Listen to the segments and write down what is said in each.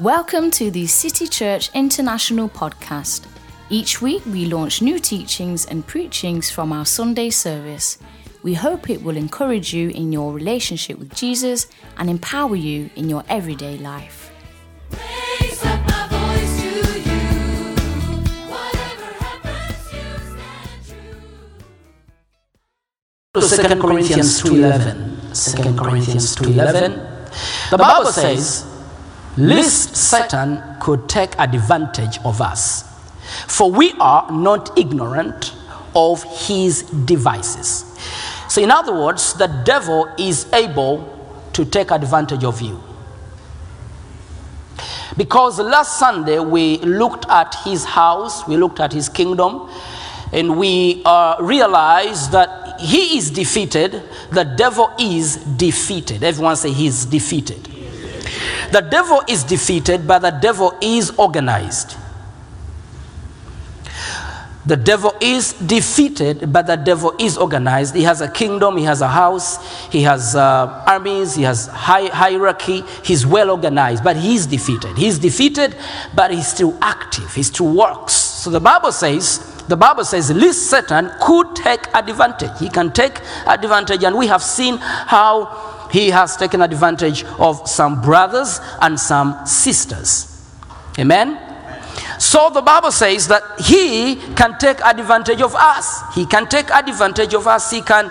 Welcome to the City Church International podcast. Each week we launch new teachings and preachings from our Sunday service. We hope it will encourage you in your relationship with Jesus and empower you in your everyday life. Raise up my voice to you. Whatever happens, you stand true. to 2 Corinthians 2.11. 2 Corinthians 2.11. The Bible says, lest Satan could take advantage of us, for we are not ignorant of his devices. So in other words, the devil is able to take advantage of you. Because last Sunday we looked at his house, we looked at his kingdom, and we uh, realized that he is defeated, the devil is defeated. Everyone say he's defeated. The devil is defeated, but the devil is organized. The devil is defeated, but the devil is organized. He has a kingdom, he has a house, he has uh, armies, he has hi- hierarchy. He's well organized, but he's defeated. He's defeated, but he's still active. He still works. So the Bible says, the Bible says, least Satan could take advantage. He can take advantage, and we have seen how he has taken advantage of some brothers and some sisters. Amen. So the Bible says that he can take advantage of us. He can take advantage of us. He can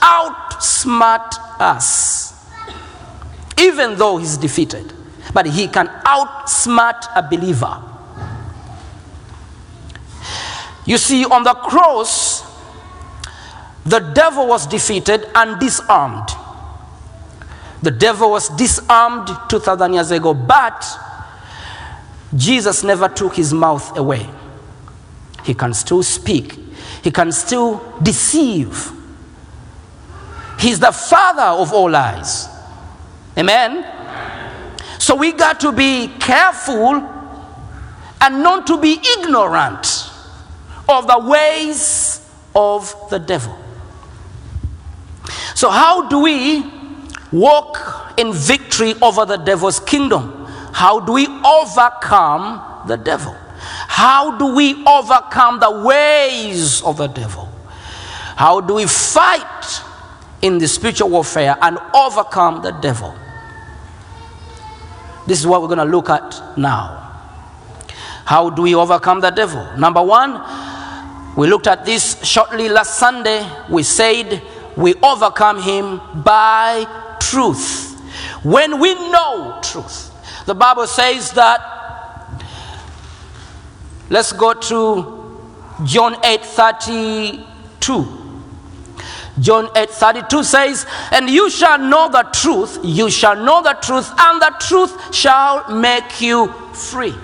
outsmart us. Even though he's defeated. But he can outsmart a believer. You see, on the cross, the devil was defeated and disarmed. The devil was disarmed 2,000 years ago, but Jesus never took his mouth away. He can still speak, he can still deceive. He's the father of all lies. Amen? So we got to be careful and not to be ignorant of the ways of the devil. So, how do we walk in victory over the devil's kingdom? How do we overcome the devil? How do we overcome the ways of the devil? How do we fight in the spiritual warfare and overcome the devil? This is what we're going to look at now. How do we overcome the devil? Number one, we looked at this shortly last Sunday. We said we overcome him by truth. When we know truth, the Bible says that. Let's go to John 8 32. John 8 32 says, And you shall know the truth, you shall know the truth, and the truth shall make you free.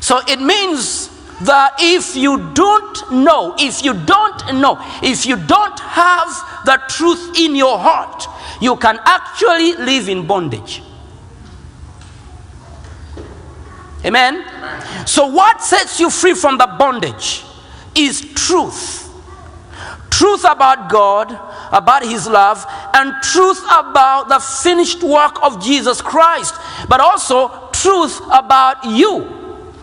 So it means that if you don't know, if you don't know, if you don't have the truth in your heart, you can actually live in bondage. Amen? So, what sets you free from the bondage is truth truth about God, about His love, and truth about the finished work of Jesus Christ, but also truth about you.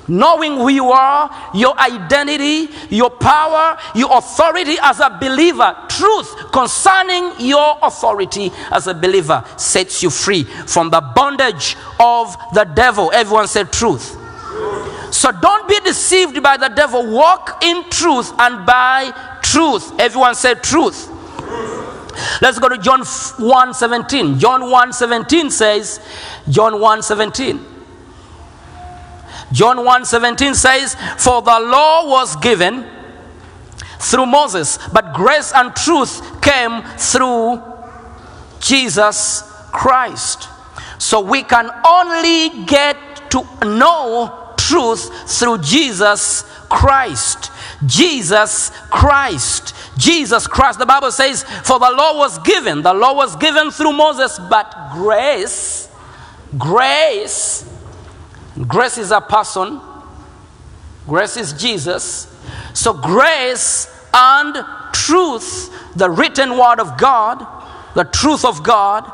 Knowing who you are, your identity, your power, your authority as a believer, truth concerning your authority as a believer sets you free from the bondage of the devil. Everyone said truth. So don't be deceived by the devil. Walk in truth and by truth. Everyone said truth. Let's go to John 1 17. John 1 17 says, John 1 17. John 1 17 says, For the law was given through Moses, but grace and truth came through Jesus Christ. So we can only get to know truth through Jesus Christ. Jesus Christ. Jesus Christ. The Bible says, For the law was given. The law was given through Moses, but grace, grace, grace is a person, grace is Jesus. So grace and truth, the written word of God, the truth of God,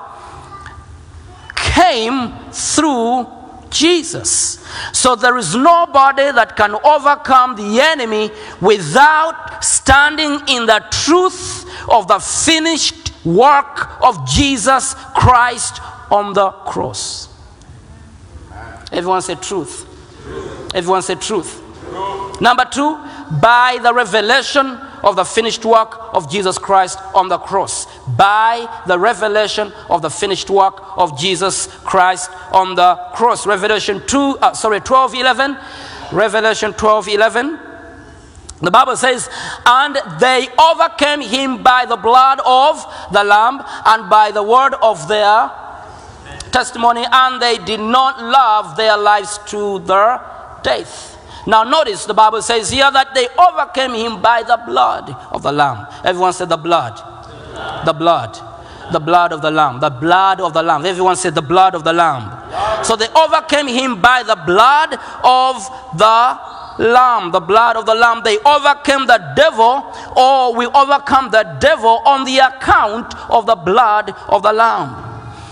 came through Jesus. So there is nobody that can overcome the enemy without standing in the truth of the finished work of Jesus Christ on the cross. Everyone say truth. Everyone say truth. Number two, by the revelation of the finished work of Jesus Christ on the cross. By the revelation of the finished work of Jesus Christ on the cross. Revelation 2, uh, sorry, 12 11. Revelation 12 11. The Bible says, and they overcame him by the blood of the Lamb and by the word of their testimony, and they did not love their lives to their death. Now, notice the Bible says here that they overcame him by the blood of the Lamb. Everyone said the blood. The blood. The blood of the Lamb. The blood of the Lamb. Everyone said the blood of the Lamb. So they overcame him by the blood of the Lamb. The blood of the Lamb. They overcame the devil, or we overcome the devil on the account of the blood of the Lamb.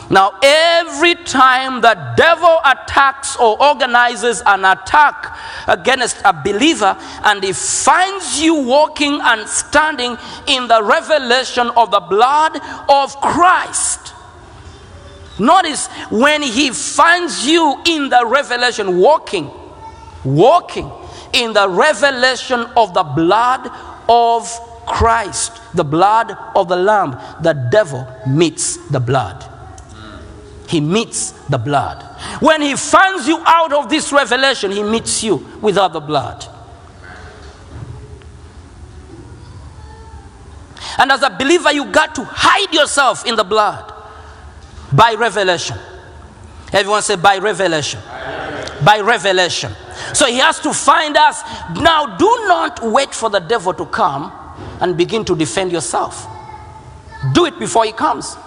Now, every time the devil attacks or organizes an attack against a believer and he finds you walking and standing in the revelation of the blood of Christ, notice when he finds you in the revelation, walking, walking in the revelation of the blood of Christ, the blood of the Lamb, the devil meets the blood he meets the blood. When he finds you out of this revelation, he meets you without the blood. And as a believer, you got to hide yourself in the blood by revelation. Everyone say, by revelation. By revelation. So he has to find us. Now, do not wait for the devil to come and begin to defend yourself. Do it before he comes.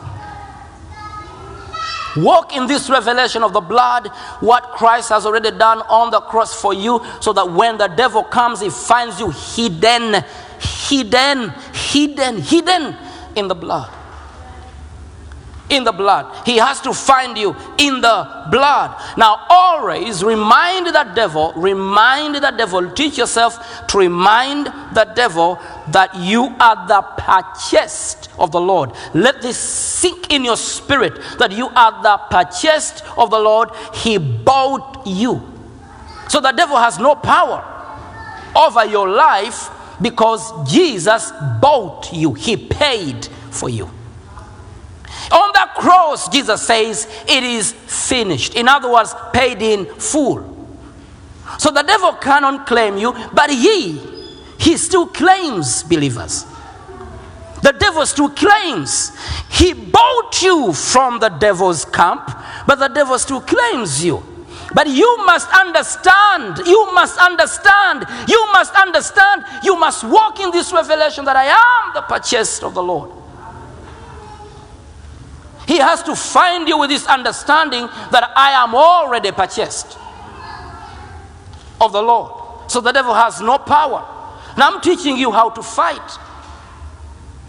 Walk in this revelation of the blood, what Christ has already done on the cross for you, so that when the devil comes, he finds you hidden, hidden, hidden, hidden in the blood. In the blood. He has to find you in the blood. Now, always remind the devil, remind the devil, teach yourself to remind the devil that you are the purchased of the Lord. Let this sink in your spirit that you are the purchased of the Lord. He bought you. So the devil has no power over your life because Jesus bought you, He paid for you. On the cross, Jesus says, It is finished. In other words, paid in full. So the devil cannot claim you, but he, he still claims believers. The devil still claims. He bought you from the devil's camp, but the devil still claims you. But you must understand, you must understand, you must understand, you must walk in this revelation that I am the purchased of the Lord. He has to find you with this understanding that I am already purchased of the Lord. So the devil has no power. Now I'm teaching you how to fight.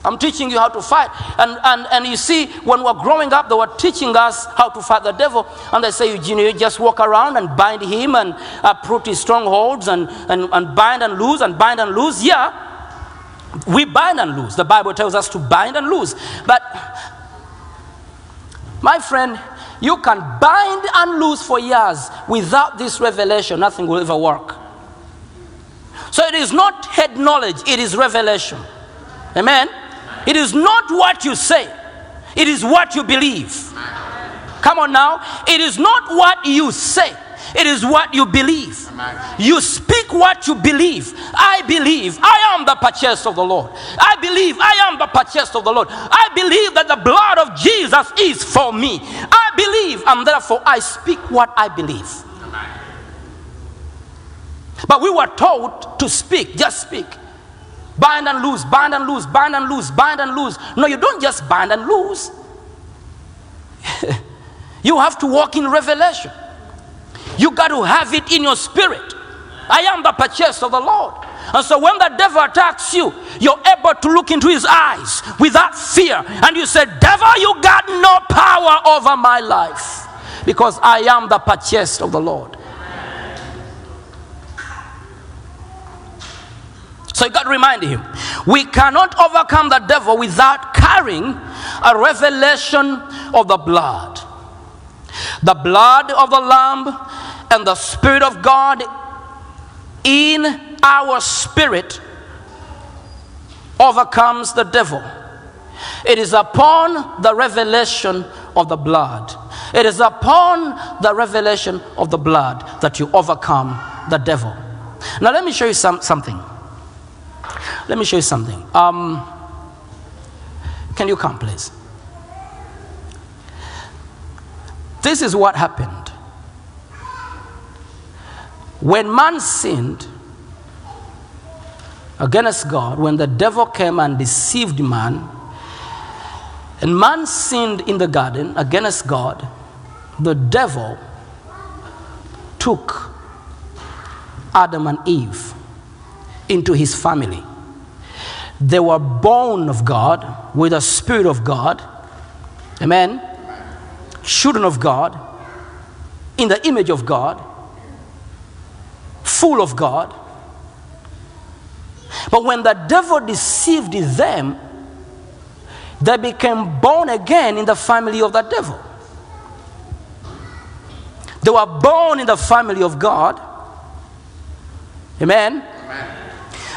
I'm teaching you how to fight. And, and, and you see, when we're growing up, they were teaching us how to fight the devil. And they say, you, know, you just walk around and bind him and uproot his strongholds and, and, and bind and lose and bind and lose. Yeah, we bind and lose. The Bible tells us to bind and lose. But my friend, you can bind and loose for years without this revelation, nothing will ever work. So it is not head knowledge, it is revelation. Amen? It is not what you say, it is what you believe. Come on now. It is not what you say, it is what you believe. You speak what you believe. I believe I am the purchased of the Lord. I believe I am the purchased of the Lord. I believe that the blood of Jesus is for me. I believe, and therefore I speak what I believe. But we were told to speak, just speak. Bind and loose, bind and loose, bind and loose, bind and loose. No, you don't just bind and loose. you have to walk in revelation. You got to have it in your spirit. I am the purchase of the Lord. And so when the devil attacks you, you're able to look into his eyes without fear. And you say, Devil, you got no power over my life. because I am the purchased of the Lord. So you got to remind him we cannot overcome the devil without carrying a revelation of the blood. The blood of the Lamb and the Spirit of God in our spirit overcomes the devil. It is upon the revelation of the blood. It is upon the revelation of the blood that you overcome the devil. Now, let me show you some, something. Let me show you something. Um, can you come, please? This is what happened. When man sinned against God, when the devil came and deceived man, and man sinned in the garden against God, the devil took Adam and Eve into his family. They were born of God with the Spirit of God. Amen. Children of God, in the image of God, full of God. But when the devil deceived them, they became born again in the family of the devil. They were born in the family of God. Amen.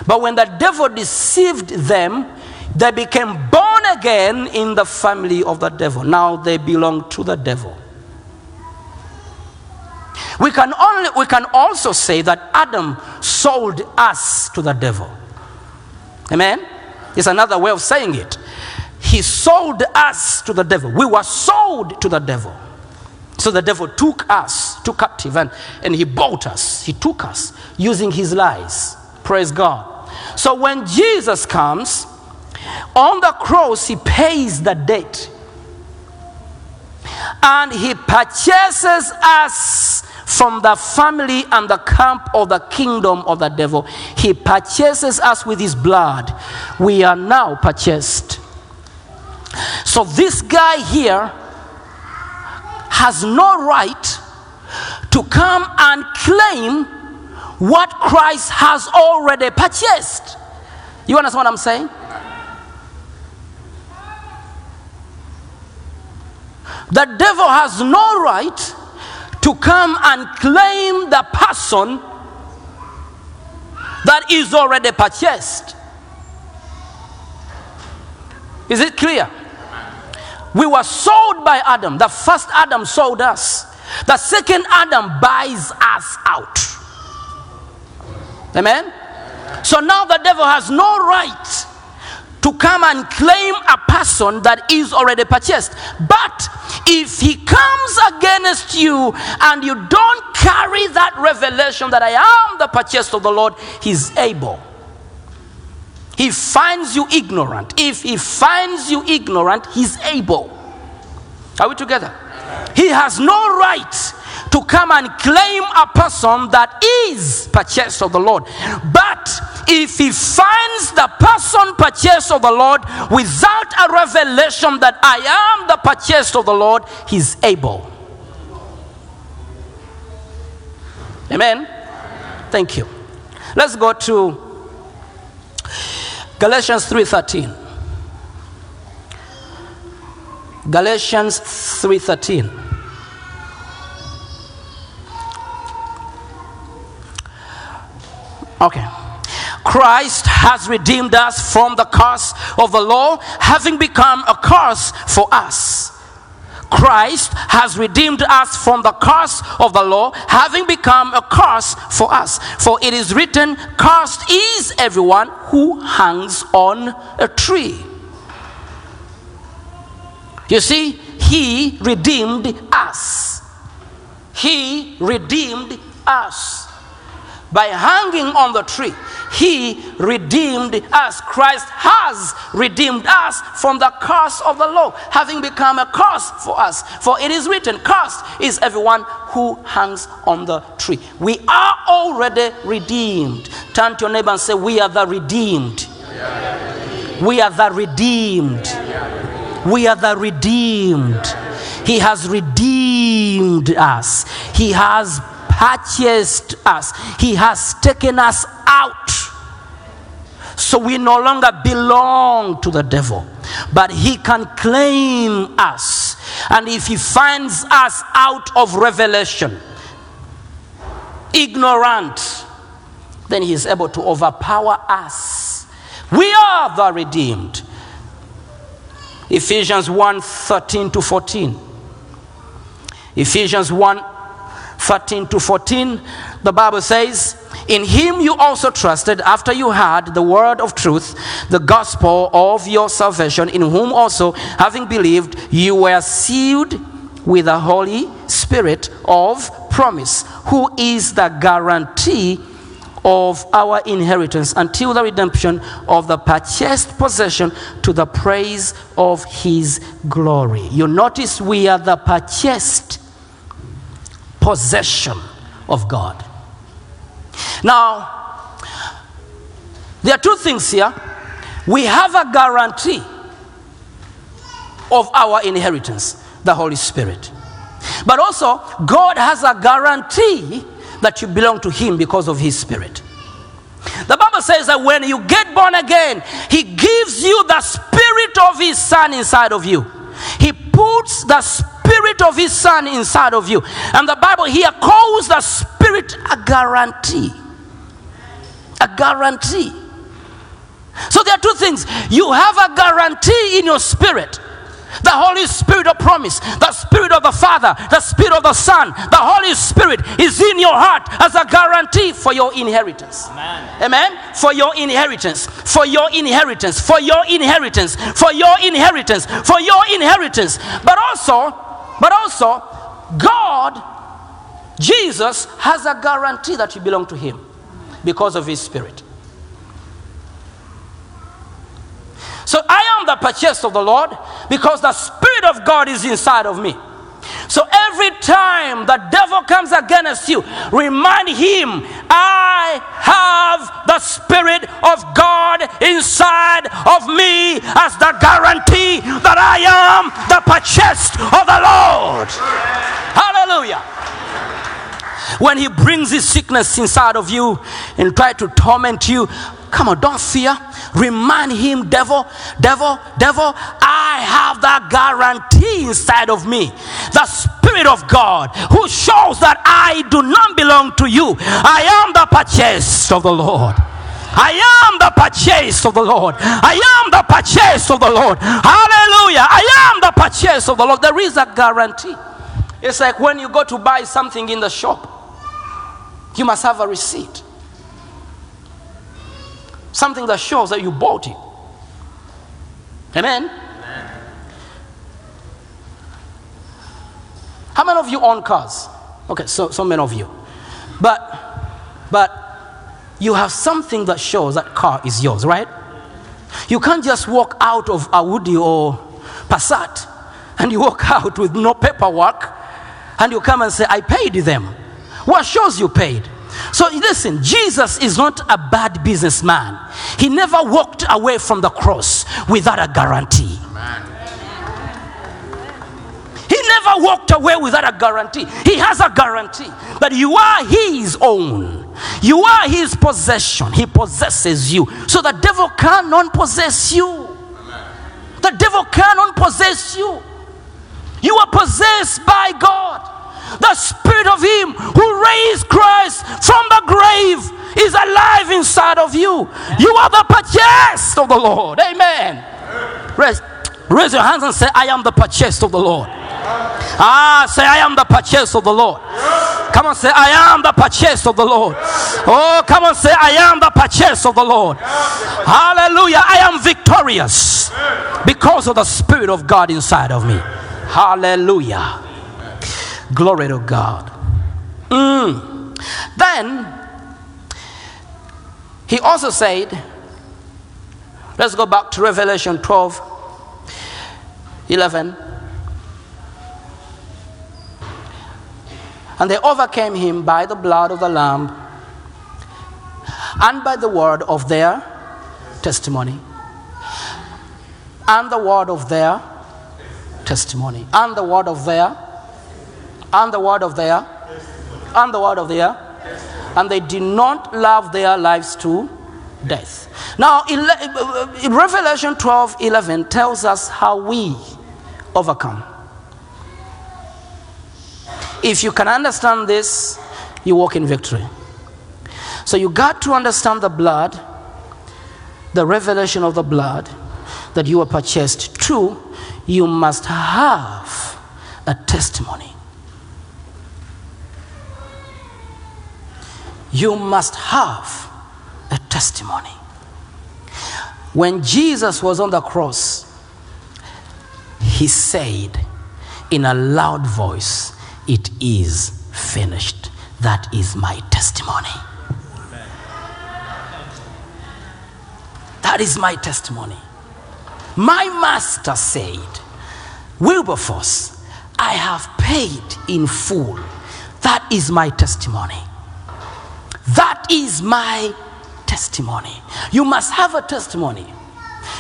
But when the devil deceived them, they became born again in the family of the devil. Now they belong to the devil. We can, only, we can also say that Adam sold us to the devil. Amen? It's another way of saying it. He sold us to the devil. We were sold to the devil. So the devil took us, took captive, and, and he bought us. He took us using his lies. Praise God. So when Jesus comes, on the cross, he pays the debt. And he purchases us from the family and the camp of the kingdom of the devil. He purchases us with his blood. We are now purchased. So this guy here has no right to come and claim what Christ has already purchased. You understand what I'm saying? The devil has no right to come and claim the person that is already purchased. Is it clear? We were sold by Adam. The first Adam sold us. The second Adam buys us out. Amen? So now the devil has no right to come and claim a person that is already purchased. But if he comes against you and you don't carry that revelation that I am the purchased of the Lord, he's able. He finds you ignorant. If he finds you ignorant, he's able. Are we together? He has no right to come and claim a person that is purchased of the Lord. But if he finds the person purchased of the Lord without a revelation that I am the purchased of the Lord, he's able. Amen. Thank you. Let's go to Galatians 3:13. Galatians 3:13. Okay. Christ has redeemed us from the curse of the law, having become a curse for us. Christ has redeemed us from the curse of the law, having become a curse for us. For it is written, Cursed is everyone who hangs on a tree. You see, He redeemed us. He redeemed us. By hanging on the tree, He redeemed us. Christ has redeemed us from the curse of the law, having become a curse for us. For it is written, Cursed is everyone who hangs on the tree. We are already redeemed. Turn to your neighbor and say, We are the redeemed. We are the redeemed. We are the redeemed. He has redeemed us, He has purchased us, He has taken us out. So we no longer belong to the devil, but he can claim us. And if he finds us out of revelation, ignorant, then he is able to overpower us. We are the redeemed. Ephesians 1 13 to 14. Ephesians 1 13 to 14, the Bible says, In him you also trusted after you heard the word of truth, the gospel of your salvation, in whom also, having believed, you were sealed with the Holy Spirit of promise, who is the guarantee of our inheritance until the redemption of the purchased possession to the praise of his glory. You notice we are the purchased possession of God. Now, there are two things here. We have a guarantee of our inheritance, the Holy Spirit. But also, God has a guarantee that you belong to Him because of His Spirit. The Bible says that when you get born again, He gives you the Spirit of His Son inside of you. He puts the Spirit of His Son inside of you. And the Bible here calls the Spirit a guarantee. A guarantee. So there are two things. You have a guarantee in your spirit. The Holy Spirit of promise, the Spirit of the Father, the Spirit of the Son, the Holy Spirit is in your heart as a guarantee for your inheritance. Amen. Amen. For your inheritance, for your inheritance, for your inheritance, for your inheritance, for your inheritance. But also, but also, God, Jesus has a guarantee that you belong to Him because of His Spirit. So I am the purchase of the Lord because the Spirit of God is inside of me. So time the devil comes against you, remind him, I have the Spirit of God inside of me as the guarantee that I am the purchased of the Lord. Hallelujah. When he brings his sickness inside of you and try to torment you, come on, don't fear. Remind him, devil, devil, devil, I have that guarantee inside of me. The Spirit of God who shows that I do not belong to you. I am the purchase of the Lord. I am the purchase of the Lord. I am the purchase of the Lord. Hallelujah. I am the purchase of the Lord. There is a guarantee. It's like when you go to buy something in the shop, you must have a receipt. Something that shows that you bought it. Amen? How many of you own cars? Okay, so, so many of you. But, but you have something that shows that car is yours, right? You can't just walk out of a Audi or Passat and you walk out with no paperwork and you come and say, I paid them. What shows you paid? So listen, Jesus is not a bad businessman. He never walked away from the cross without a guarantee. He never walked away without a guarantee. He has a guarantee that you are his own. You are his possession. He possesses you. So the devil cannot possess you. The devil cannot possess you. You are possessed by God. The spirit of him who raised Christ from the grave is alive inside of you. You are the purchased of the Lord. Amen. Raise, raise your hands and say, I am the purchased of the Lord. Ah, say, I am the purchased of the Lord. Come on, say, I am the purchased of the Lord. Oh, come on, say, I am the purchased of the Lord. Hallelujah. I am victorious because of the Spirit of God inside of me. Hallelujah. Glory to God. Mm. Then he also said, let's go back to Revelation 12 11. And they overcame him by the blood of the Lamb and by the word of their testimony. And the word of their testimony. And the word of their and the word of their and the word of their and they did not love their lives to death. Now, in uh, uh, Revelation 12 11 tells us how we overcome. If you can understand this, you walk in victory. So, you got to understand the blood, the revelation of the blood that you were purchased. Two, you must have a testimony. You must have a testimony. When Jesus was on the cross, he said in a loud voice, It is finished. That is my testimony. That is my testimony. My master said, Wilberforce, I have paid in full. That is my testimony. That is my testimony. You must have a testimony.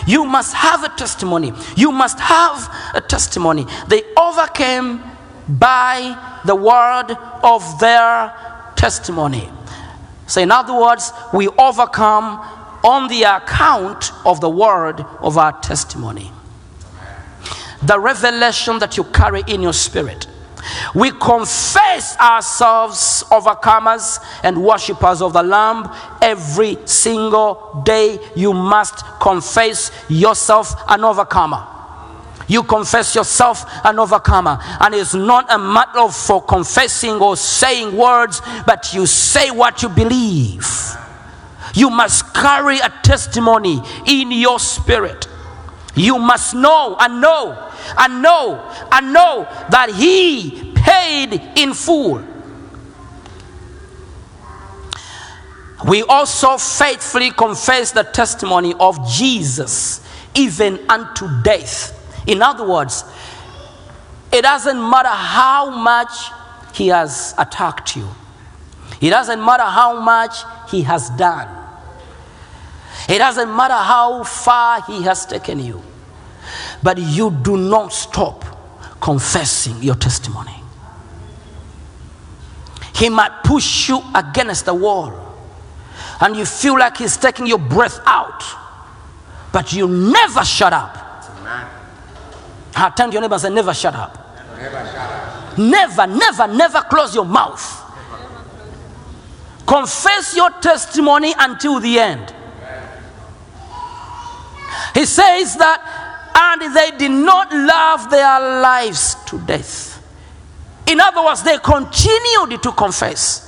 You must have a testimony. You must have a testimony. They overcame by the word of their testimony. So, in other words, we overcome on the account of the word of our testimony. The revelation that you carry in your spirit. We confess ourselves overcomers and worshippers of the Lamb every single day. You must confess yourself an overcomer. You confess yourself an overcomer. And it's not a matter of for confessing or saying words, but you say what you believe. You must carry a testimony in your spirit. You must know and know and know and know that He paid in full. We also faithfully confess the testimony of Jesus, even unto death. In other words, it doesn't matter how much He has attacked you, it doesn't matter how much He has done. It doesn't matter how far He has taken you, but you do not stop confessing your testimony. He might push you against the wall, and you feel like He's taking your breath out, but you never shut up. I turn to your neighbor and say, Never shut up. Never, never, never close your mouth. Confess your testimony until the end. He says that, and they did not love their lives to death. In other words, they continued to confess.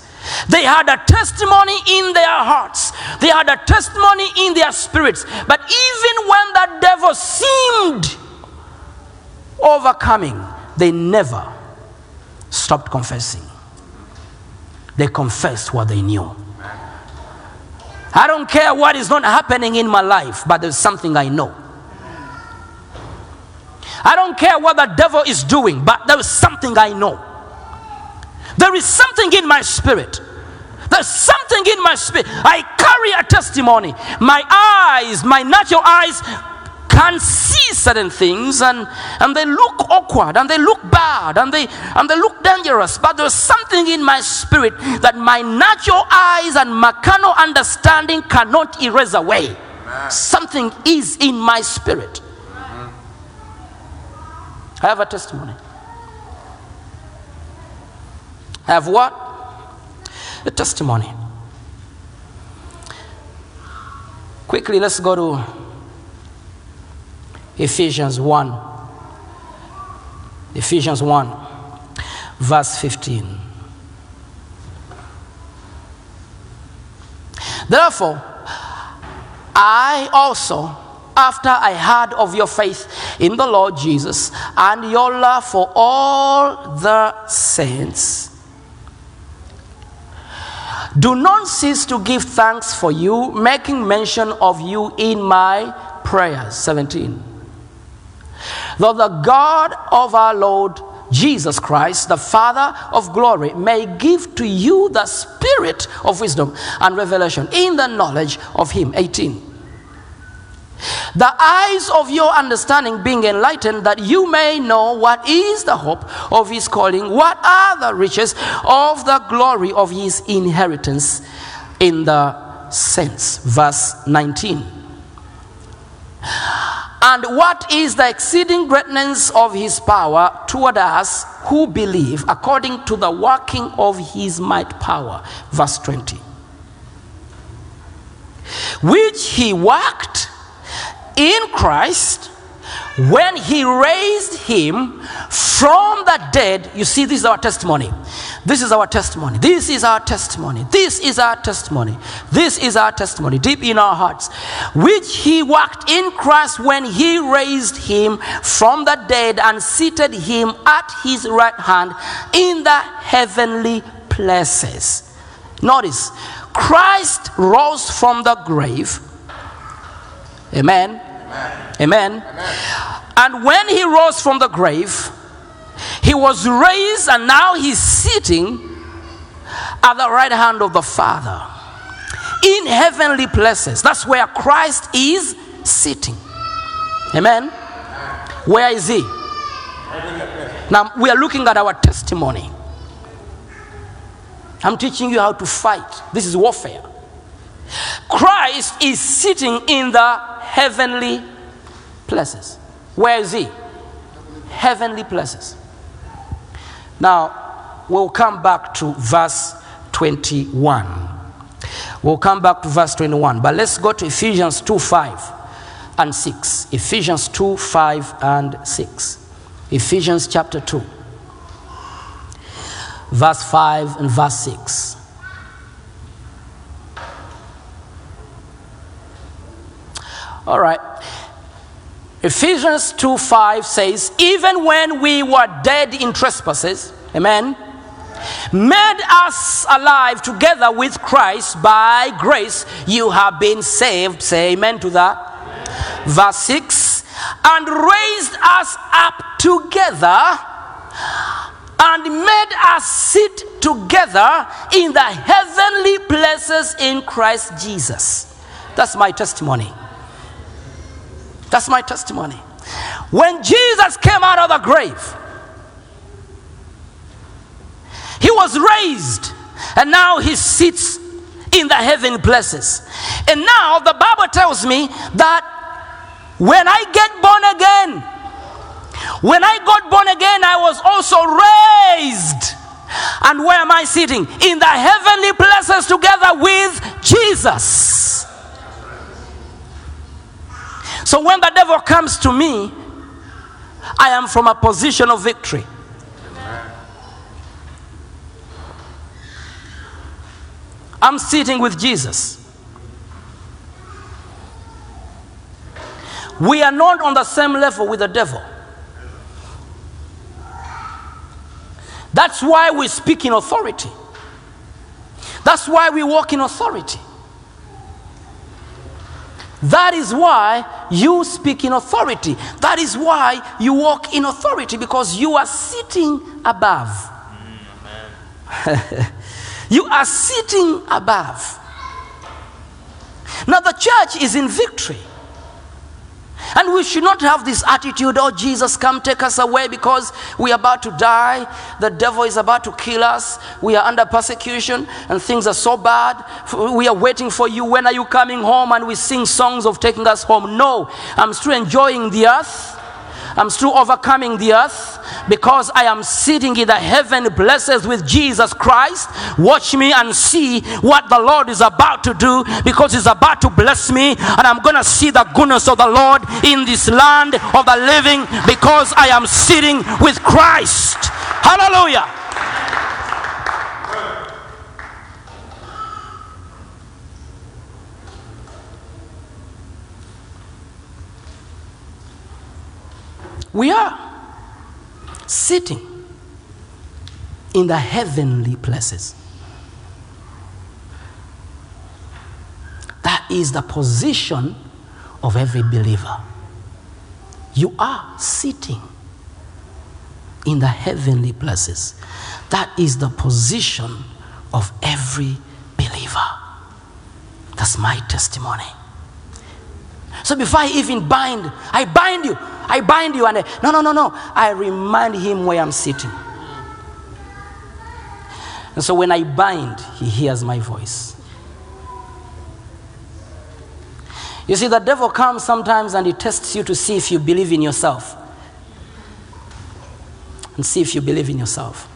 They had a testimony in their hearts, they had a testimony in their spirits. But even when the devil seemed overcoming, they never stopped confessing. They confessed what they knew. I don't care what is not happening in my life, but there's something I know. I don't care what the devil is doing, but there is something I know. There is something in my spirit. There's something in my spirit. I carry a testimony. My eyes, my natural eyes, can see certain things and, and they look awkward and they look bad and they and they look dangerous. But there's something in my spirit that my natural eyes and my carnal understanding cannot erase away. Something is in my spirit. I have a testimony. I have what? A testimony. Quickly, let's go to Ephesians 1. Ephesians 1, verse 15. Therefore, I also, after I heard of your faith in the Lord Jesus and your love for all the saints, do not cease to give thanks for you, making mention of you in my prayers. 17. Though the God of our Lord Jesus Christ, the Father of glory, may give to you the spirit of wisdom and revelation in the knowledge of Him. 18. the eyes of your understanding being enlightened, that you may know what is the hope of his calling, what are the riches of the glory of his inheritance in the saints. Verse 19. And what is the exceeding greatness of his power toward us who believe, according to the working of his might power? Verse 20. Which he worked in Christ when he raised him from the dead. You see, this is our testimony. This is our testimony. This is our testimony. This is our testimony. This is our testimony deep in our hearts. Which he worked in Christ when he raised him from the dead and seated him at his right hand in the heavenly places. Notice, Christ rose from the grave. Amen. Amen. And when he rose from the grave, he was raised and now he's sitting at the right hand of the Father in heavenly places. That's where Christ is sitting. Amen. Where is he? Now we are looking at our testimony. I'm teaching you how to fight. This is warfare. Christ is sitting in the heavenly places. Where is he? Heavenly places. Now, we'll come back to verse 21. We'll come back to verse 21. But let's go to Ephesians 2 5 and 6. Ephesians 2 5 and 6. Ephesians chapter 2, verse 5 and verse 6. All right. Ephesians 2 5 says, Even when we were dead in trespasses, amen, made us alive together with Christ by grace, you have been saved. Say amen to that. Verse 6 and raised us up together and made us sit together in the heavenly places in Christ Jesus. That's my testimony. That's my testimony. When Jesus came out of the grave, he was raised and now he sits in the heavenly places. And now the Bible tells me that when I get born again, when I got born again, I was also raised. And where am I sitting? In the heavenly places together with Jesus. So when the devil comes to me, I am from a position of victory. I'm sitting with Jesus. We are not on the same level with the devil. That's why we speak in authority. That's why we walk in authority. That is why you speak in authority. That is why you walk in authority because you are sitting above. you are sitting above. Now, the church is in victory. And we should not have this attitude, oh, Jesus, come take us away because we are about to die. The devil is about to kill us. We are under persecution and things are so bad. We are waiting for you. When are you coming home? And we sing songs of taking us home. No, I'm still enjoying the earth. I'm still overcoming the earth because I am sitting in the heaven places with Jesus Christ. Watch me and see what the Lord is about to do because He's about to bless me, and I'm to see the goodness of the Lord in this land of the living because I am sitting with Christ. Hallelujah. We are sitting in the heavenly places. That is the position of every believer. You are sitting in the heavenly places. That is the position of every believer. That's my testimony. So before I even bind, I bind you, I bind you, and I, no, no, no, no. I remind him where I'm sitting. And so when I bind, he hears my voice. You see, the devil comes sometimes and he tests you to see if you believe in yourself. And see if you believe in yourself.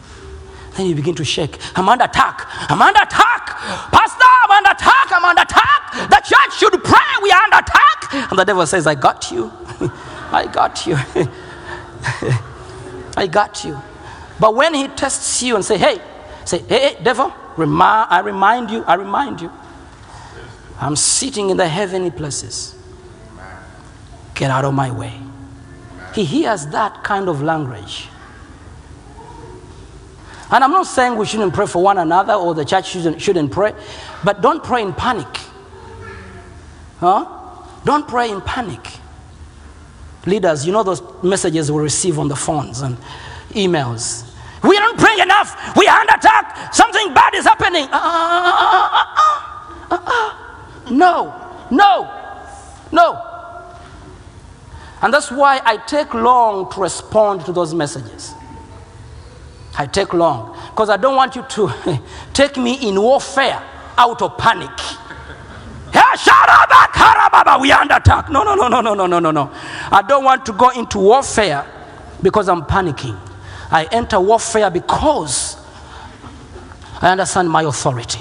Then you begin to shake. I'm under attack. I'm under attack. Pastor, I'm under attack. I'm under attack. The church should pray. We are under attack. And the devil says, I got you. I got you. I got you. But when he tests you and say, hey, say, hey, hey devil, I remind you, I remind you. I'm sitting in the heavenly places. Get out of my way. He hears that kind of language. And I'm not saying we shouldn't pray for one another or the church shouldn't, shouldn't pray, but don't pray in panic. Huh? Don't pray in panic. Leaders, you know those messages we receive on the phones and emails. We aren't praying enough. We are under attack. Something bad is happening. Uh, uh, uh, uh, uh. No, no, no. And that's why I take long to respond to those messages. I take long because I don't want you to take me in warfare out of panic. Ah, karababa, we are under attack. No, no, no, no, no, no, no, no, no. I don't want to go into warfare because I'm panicking. I enter warfare because I understand my authority.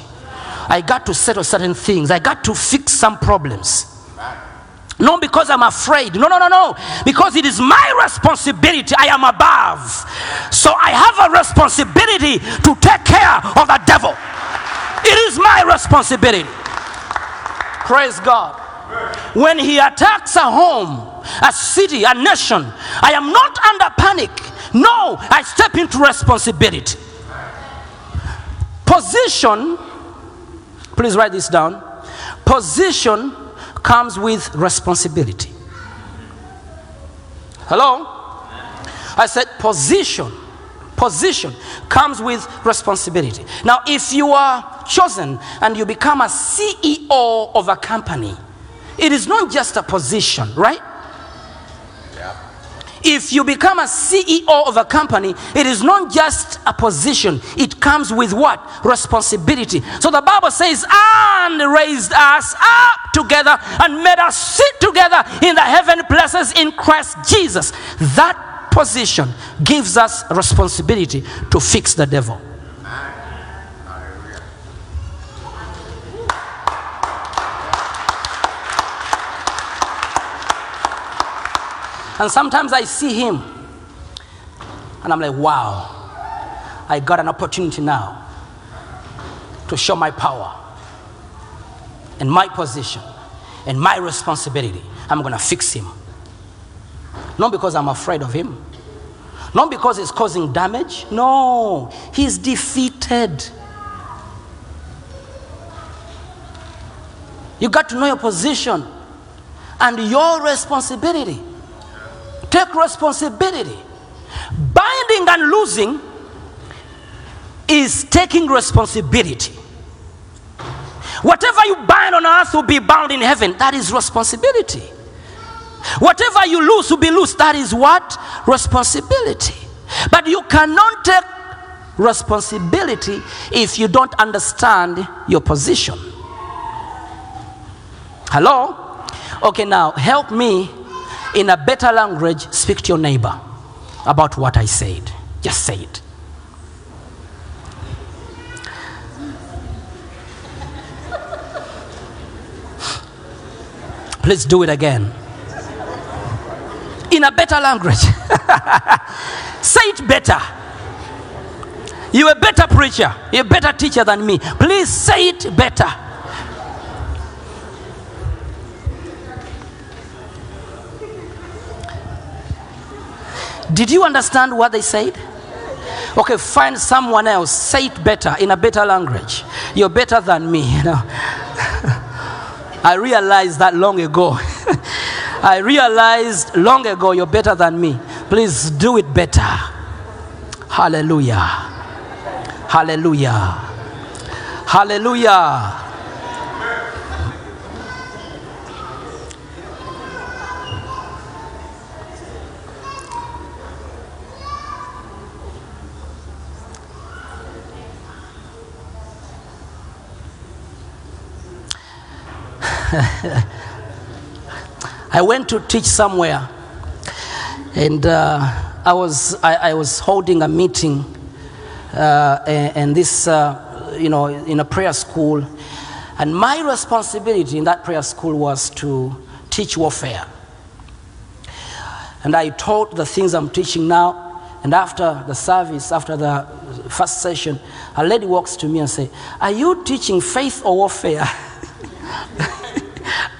I got to settle certain things. I got to fix some problems. Not because I'm afraid. No, no, no, no. Because it is my responsibility. I am above. So I have a responsibility to take care of the devil. It is my responsibility. Praise God. When he attacks a home, a city, a nation, I am not under panic. No, I step into responsibility. Position, please write this down. Position comes with responsibility. Hello? I said position. Position comes with responsibility. Now, if you are chosen and you become a CEO of a company, it is not just a position, right? If you become a CEO of a company, it is not just a position, it comes with what? Responsibility. So the Bible says, and raised us up together and made us sit together in the heavenly places in Christ Jesus. That position gives us responsibility to fix the devil. And sometimes I see him and I'm like, wow, I got an opportunity now to show my power and my position and my responsibility. I'm going to fix him. Not because I'm afraid of him, not because he's causing damage. No, he's defeated. You got to know your position and your responsibility. Take responsibility. Binding and losing is taking responsibility. Whatever you bind on earth will be bound in heaven. That is responsibility. Whatever you lose will be loose. That is what? Responsibility. But you cannot take responsibility if you don't understand your position. Hello? Okay, now help me in a better language speak to your neighbor about what I said. Just say it. Please do it again. In a better language. say it better. You're a better preacher. You're a better teacher than me. Please say it better. Did you understand what they said? Okay, find someone else. Say it better in a better language. You're better than me, you know. I realized that long ago. I realized long ago you're better than me. Please do it better. Hallelujah. Hallelujah. Hallelujah. I went to teach somewhere, and uh, I, was, I, I was holding a meeting, uh, and, and this, uh, you know, in a prayer school. And my responsibility in that prayer school was to teach warfare. And I taught the things I'm teaching now. And after the service, after the first session, a lady walks to me and say, "Are you teaching faith or warfare?"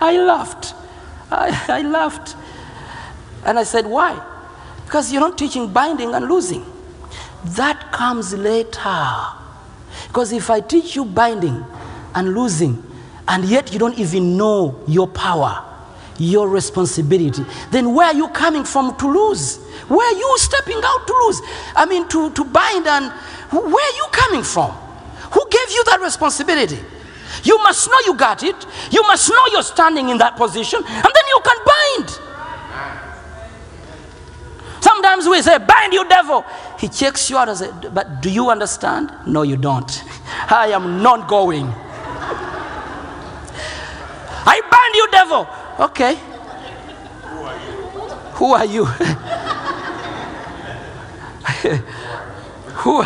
I laughed. I, I laughed. And I said, Why? Because you're not teaching binding and losing. That comes later. Because if I teach you binding and losing, and yet you don't even know your power, your responsibility, then where are you coming from to lose? Where are you stepping out to lose? I mean, to, to bind and where are you coming from? Who gave you that responsibility? You must know you got it. You must know you're standing in that position, and then you can bind. Sometimes we say, Bind you, devil. He checks you out and says, But do you understand? No, you don't. I am not going. I bind you, devil. Okay. Who are you? Who? Are you? Who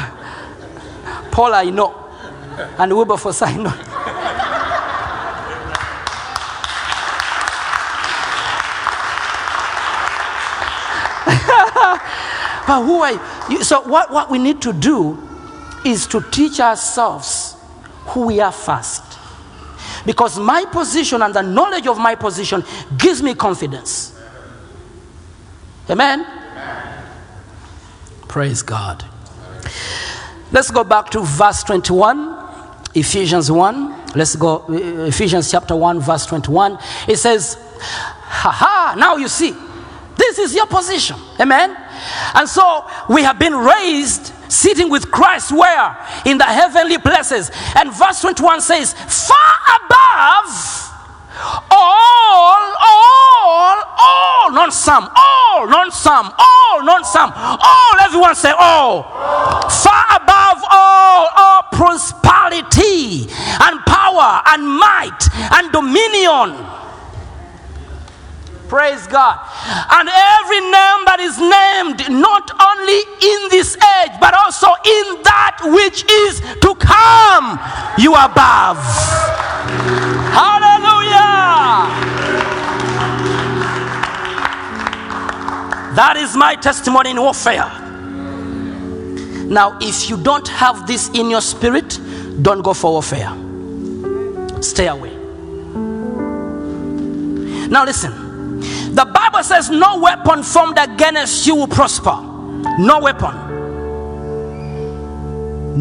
Paul, I know. And Wilberforce, I know. But who are you? So, what, what we need to do is to teach ourselves who we are first. Because my position and the knowledge of my position gives me confidence. Amen? Praise God. Let's go back to verse 21, Ephesians 1. Let's go, uh, Ephesians chapter 1, verse 21. It says, Ha ha, now you see, this is your position. Amen? And so we have been raised sitting with Christ where? In the heavenly places. And verse 21 says, far above all, all, all, not some, all, not some, all, not some, all, everyone say all. Far above all, all prosperity and power and might and dominion. Praise God. And every name that is named, not only in this age, but also in that which is to come, you above. Hallelujah. That is my testimony in warfare. Now, if you don't have this in your spirit, don't go for warfare. Stay away. Now, listen. The Bible says, No weapon formed against you will prosper. No weapon.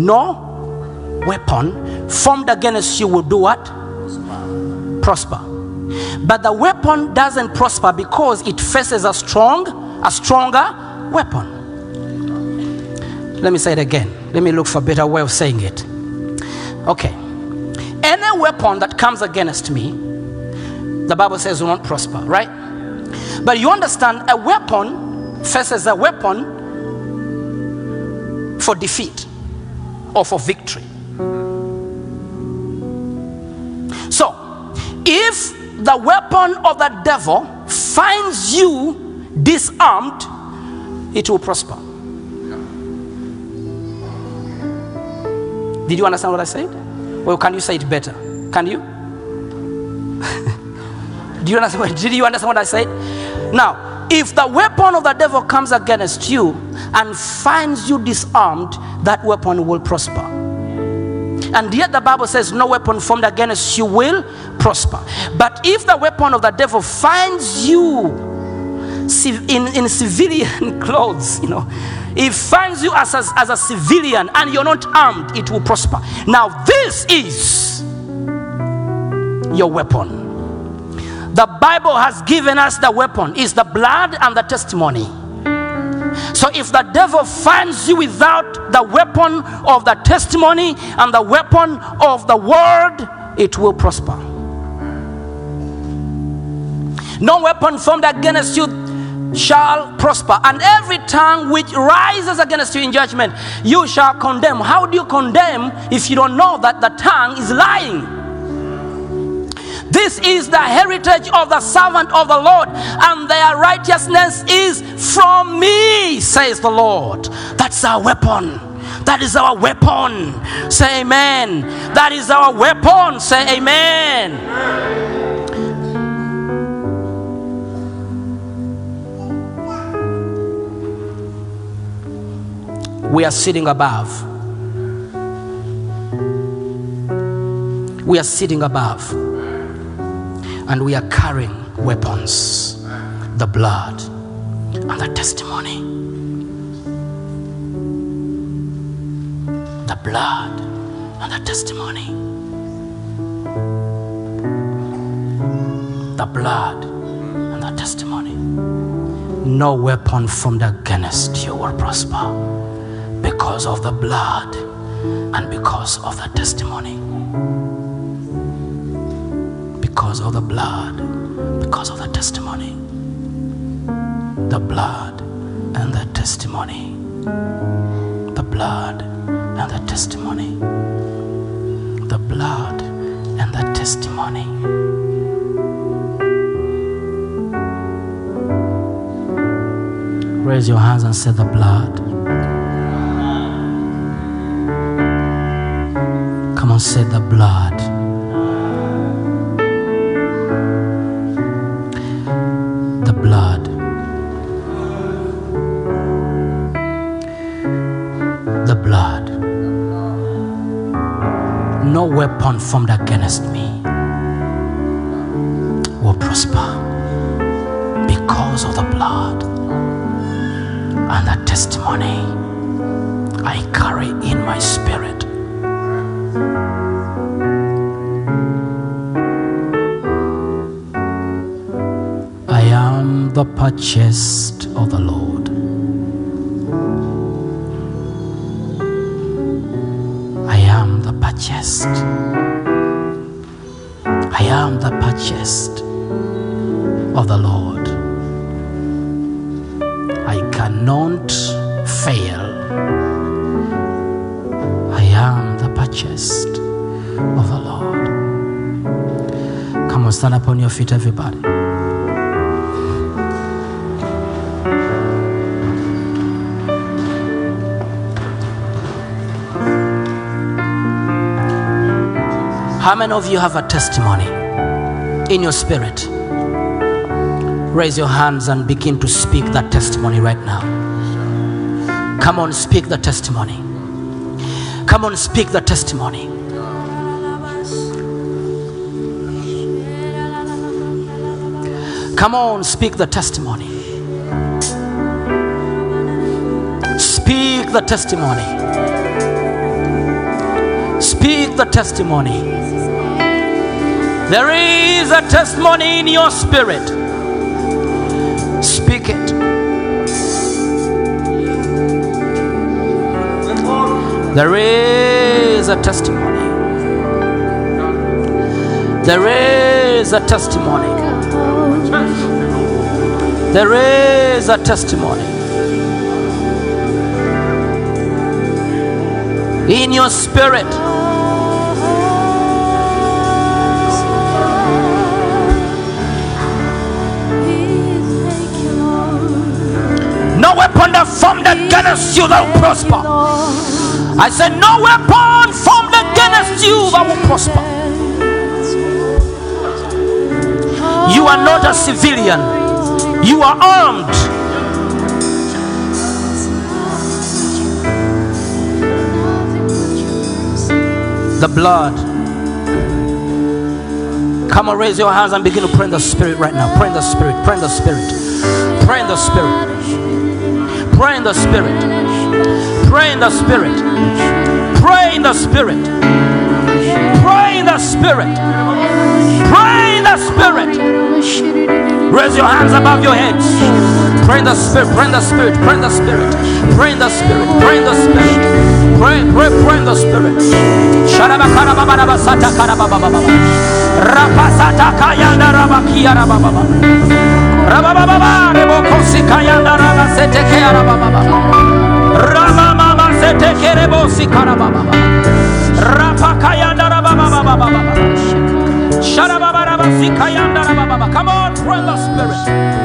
No weapon formed against you will do what? Prosper. But the weapon doesn't prosper because it faces a strong, a stronger weapon. Let me say it again. Let me look for a better way of saying it. Okay. Any weapon that comes against me, the Bible says will not prosper, right? But you understand, a weapon faces a weapon for defeat or for victory. So, if the weapon of the devil finds you disarmed, it will prosper. Did you understand what I said? Well, can you say it better? Can you? Do you understand? What, did you understand what I said? Now, if the weapon of the devil comes against you and finds you disarmed, that weapon will prosper. And yet the Bible says, No weapon formed against you will prosper. But if the weapon of the devil finds you in, in civilian clothes, you know, it finds you as a, as a civilian and you're not armed, it will prosper. Now, this is your weapon. The Bible has given us the weapon is the blood and the testimony. So if the devil finds you without the weapon of the testimony and the weapon of the word, it will prosper. No weapon formed against you shall prosper, and every tongue which rises against you in judgment, you shall condemn. How do you condemn if you don't know that the tongue is lying? This is the heritage of the servant of the Lord, and their righteousness is from me, says the Lord. That's our weapon. That is our weapon. Say amen. That is our weapon. Say amen. We are sitting above. We are sitting above. And we are carrying weapons the blood and the testimony. The blood and the testimony. The blood and the testimony. No weapon formed against you will prosper because of the blood and because of the testimony. Because of the blood, because of the testimony. The blood and the testimony. The blood and the testimony. The blood and the testimony. Raise your hands and say the blood. Come on, say the blood. No weapon formed against me will prosper because of the blood and the testimony I carry in my spirit. I am the purchased of the purchased of the Lord. I cannot fail. I am the purchased of the Lord. Come on, stand up on your feet, everybody. How many of you have a testimony in your spirit? Raise your hands and begin to speak that testimony right now. Come on, speak the testimony. Come on, speak the testimony. Come on, speak the testimony. Speak the testimony. Speak the testimony. There is a testimony in your spirit. Speak it. There is a testimony. There is a testimony. There is a testimony. In your spirit. No weapon that formed against you that will prosper. I said, No weapon formed against you that will prosper. You are not a civilian, you are armed. The blood. Come on, raise your hands and begin to pray in the spirit right now. Pray in the spirit. Pray in the spirit. Pray in the spirit. Pray in the spirit. Pray in the spirit. Pray in the spirit. Pray in the spirit. Pray in the spirit. Raise your hands above your heads. Pray in the spirit. Pray in the spirit. Pray in the spirit. Pray in the spirit. Pray in the spirit. Pray, pray, pray in the spirit. Rapasata kayanda rabakia rabababa. Seteke seteke Come on, pray the spirit.